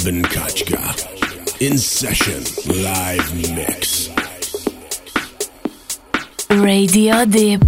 Alban Kachka. In session, live mix. Radio Deep.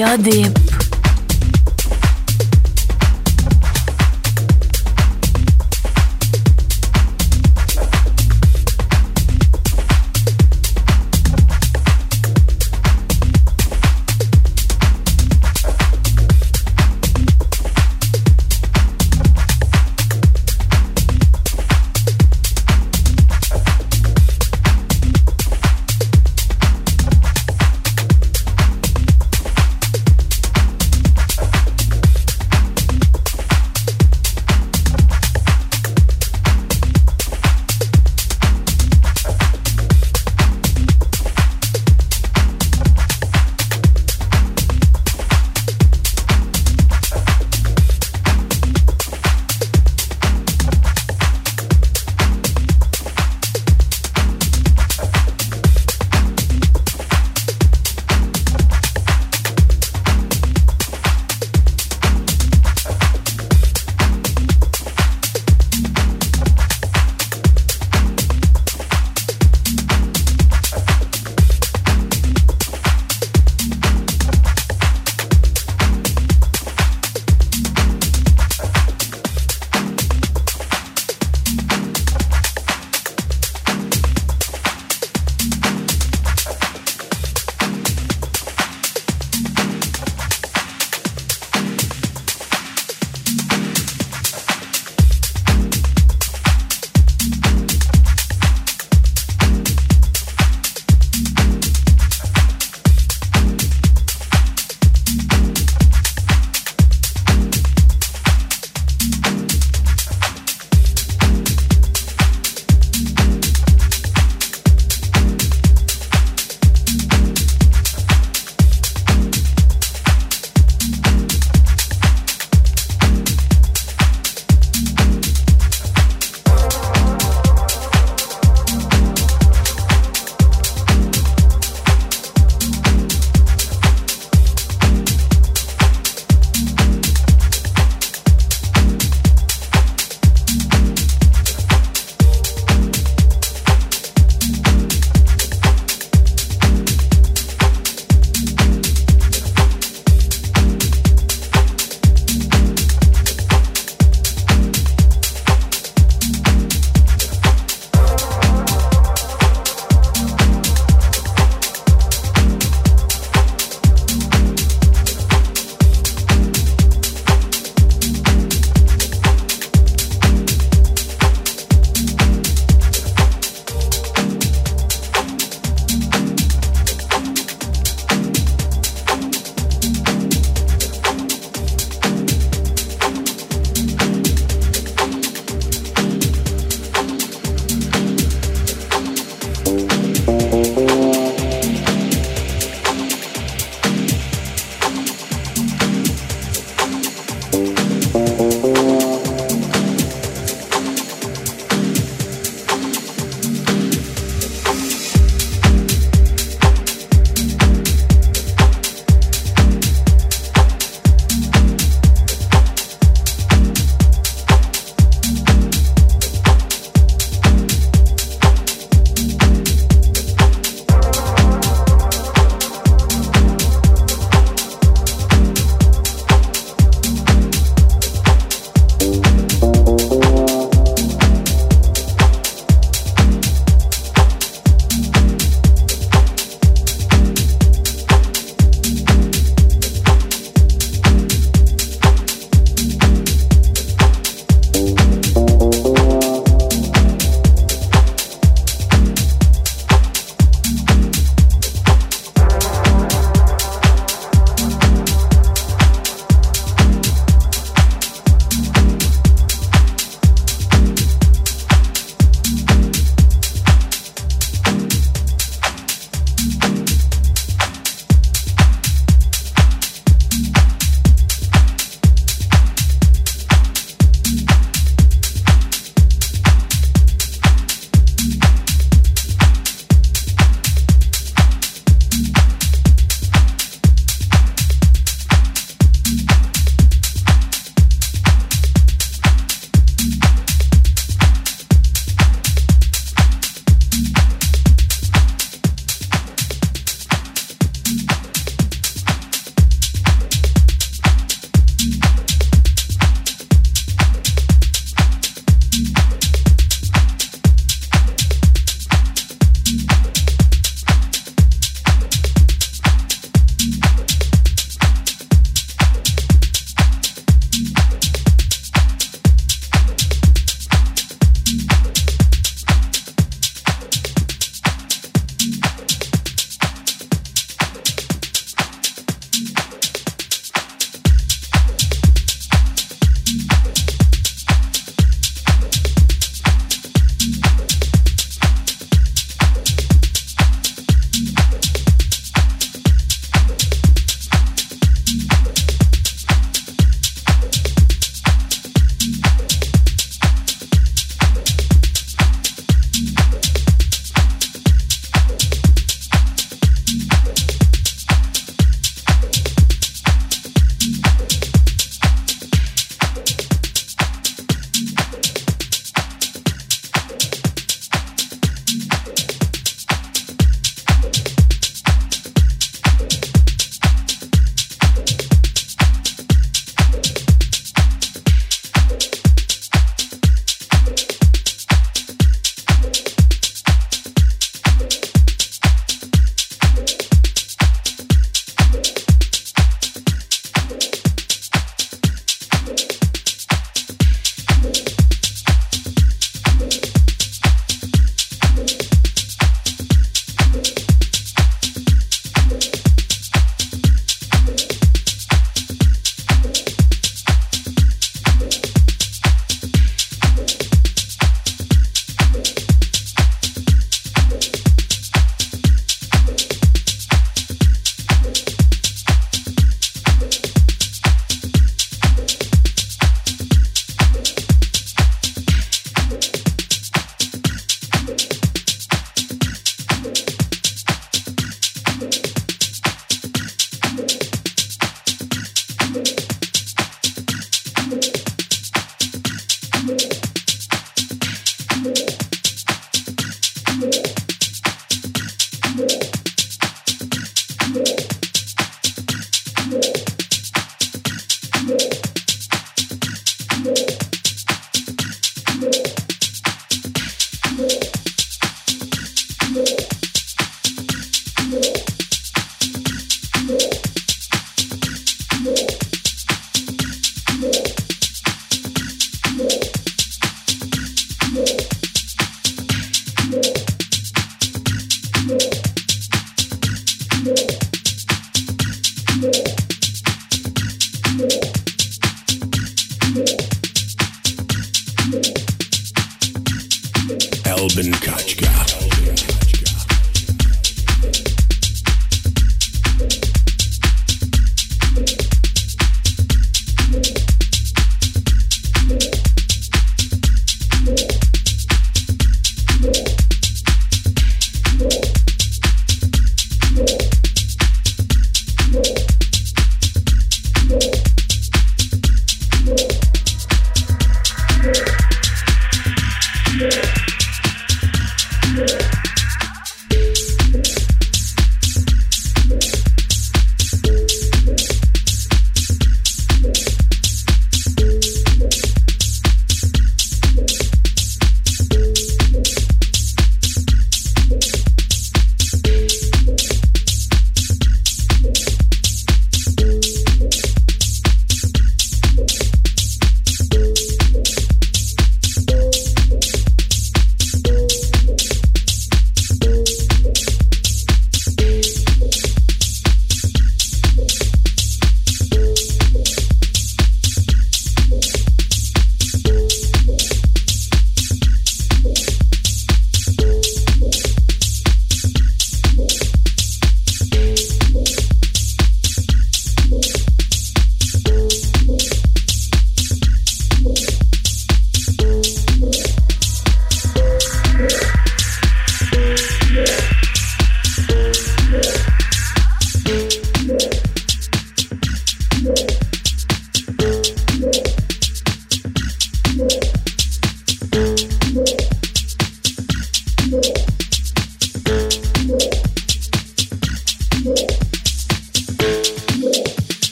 Radio Deep.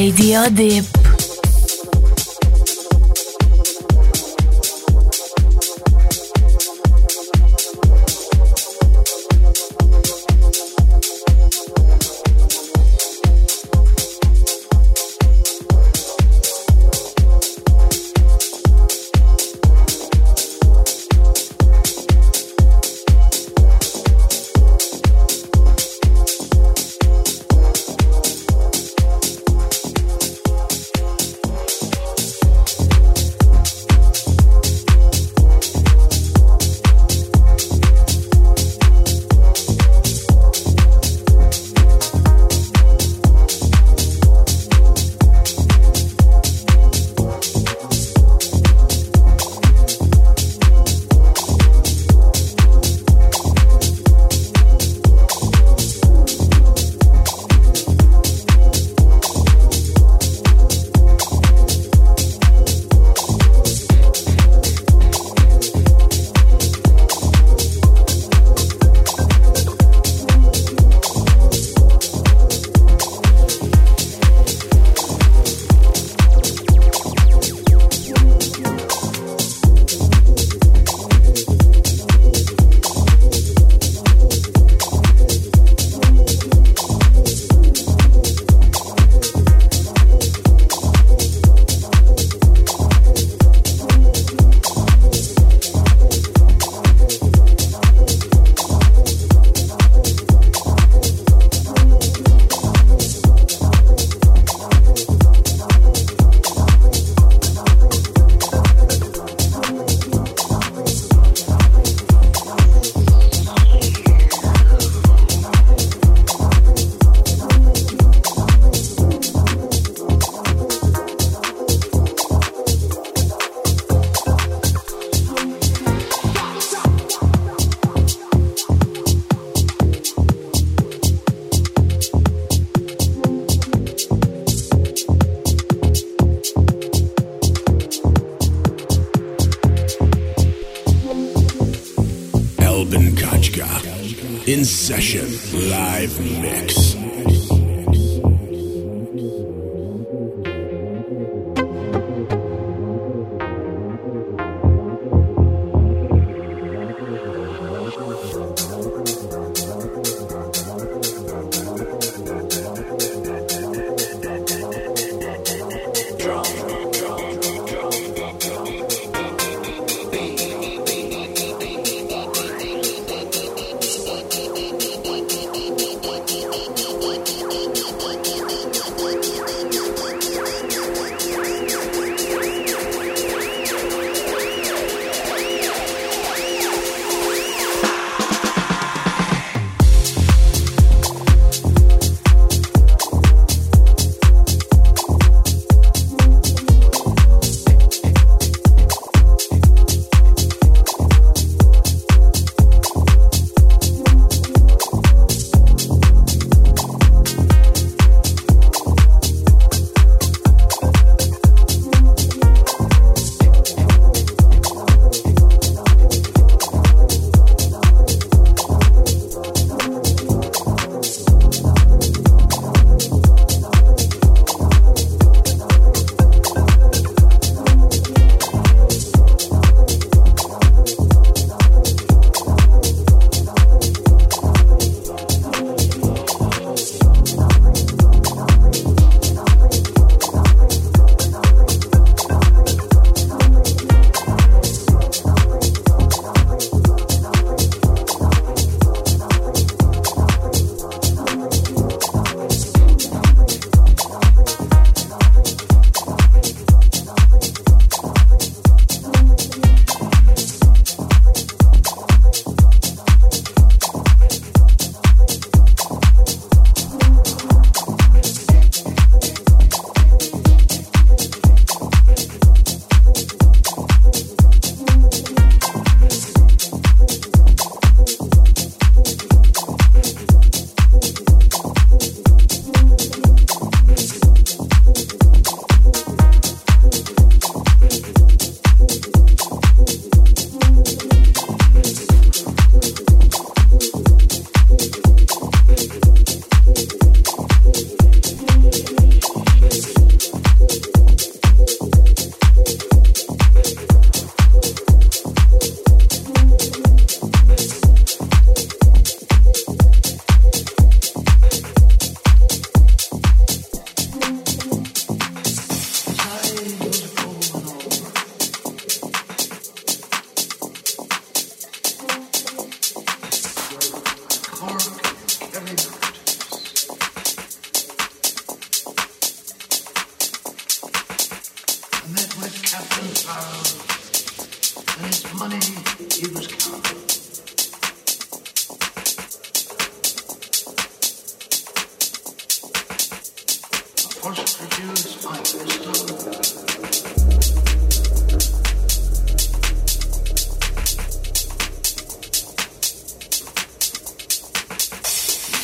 Radio Deep.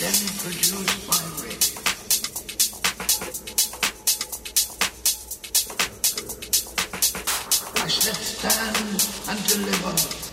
then produce my rich. I shall stand and deliver.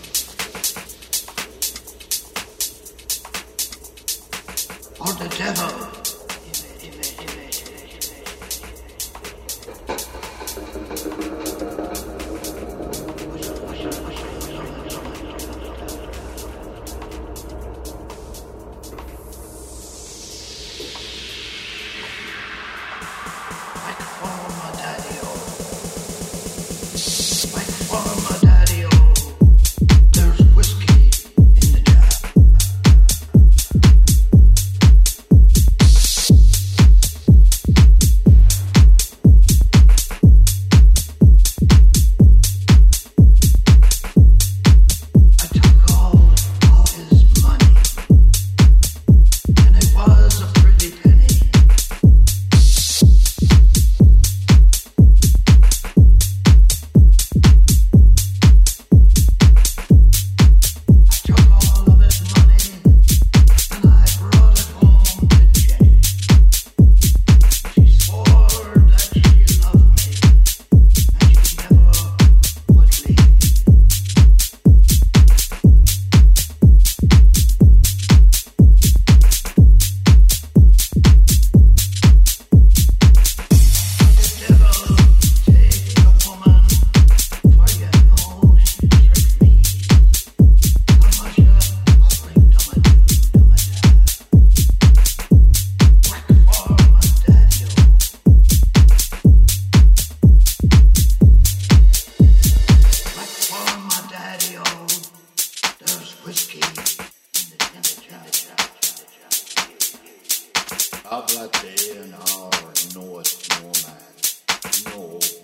Habla de una hora, no es normal, no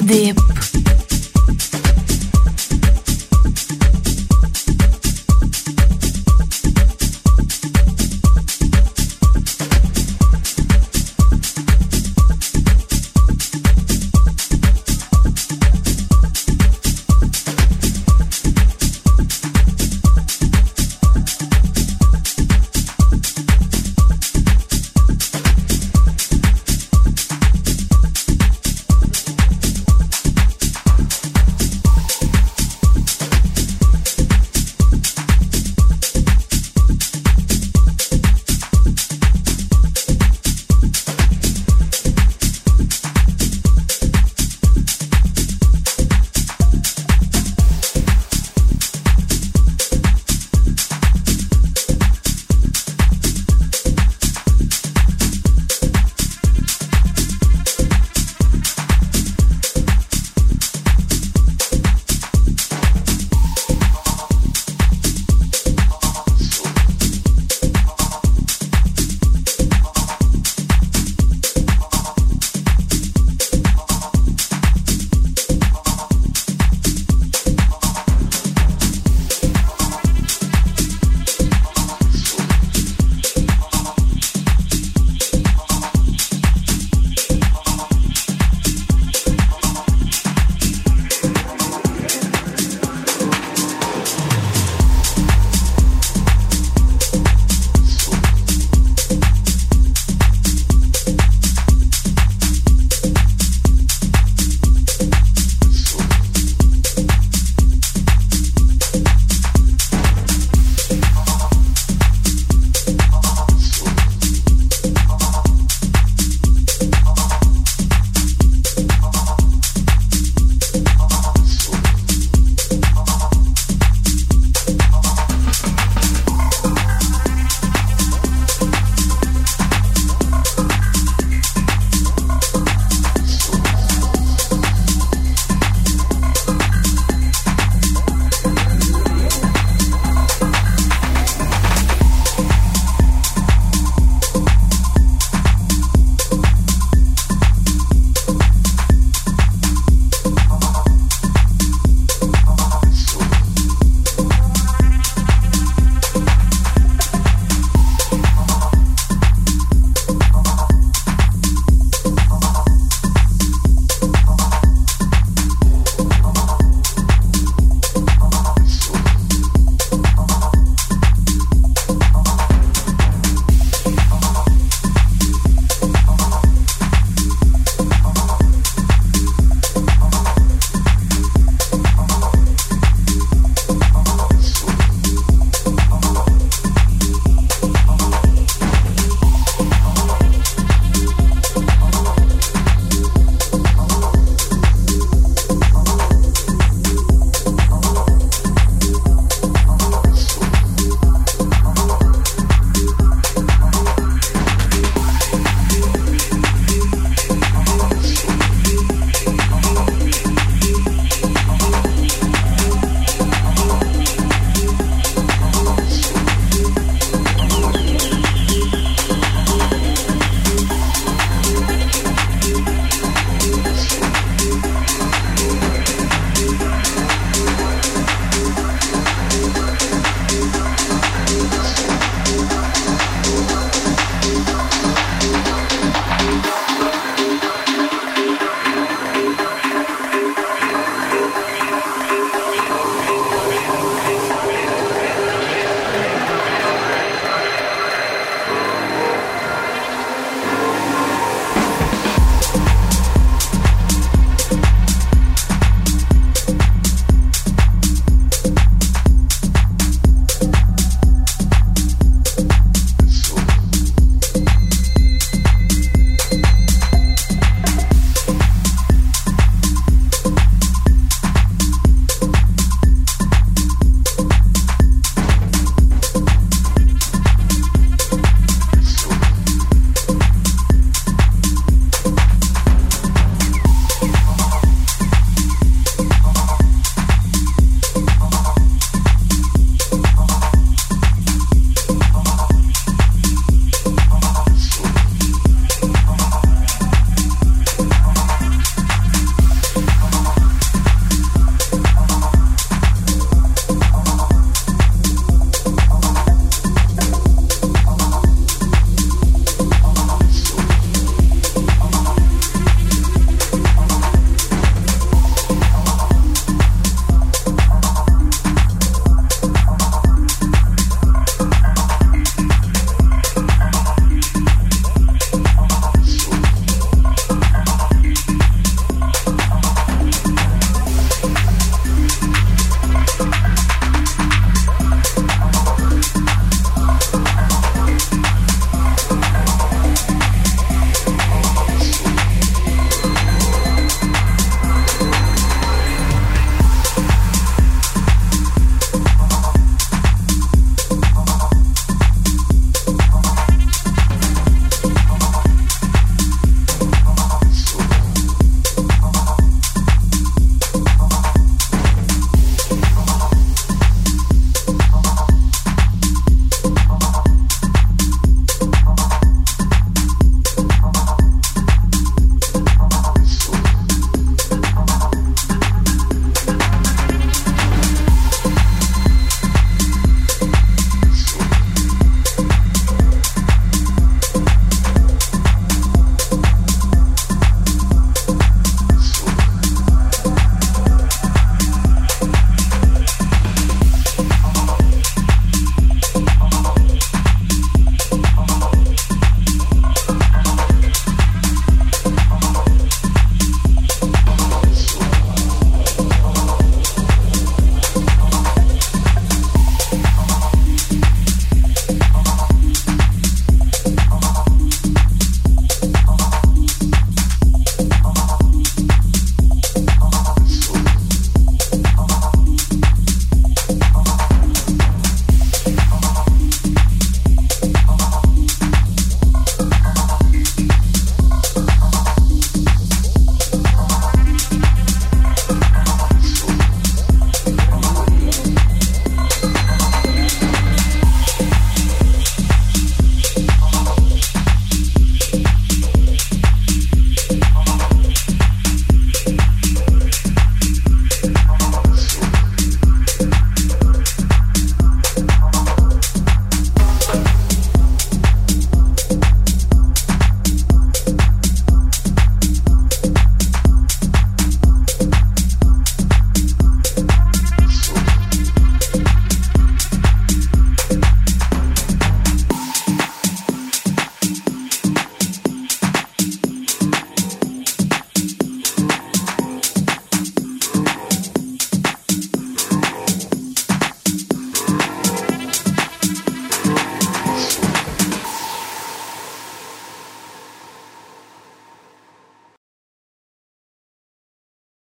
Dip.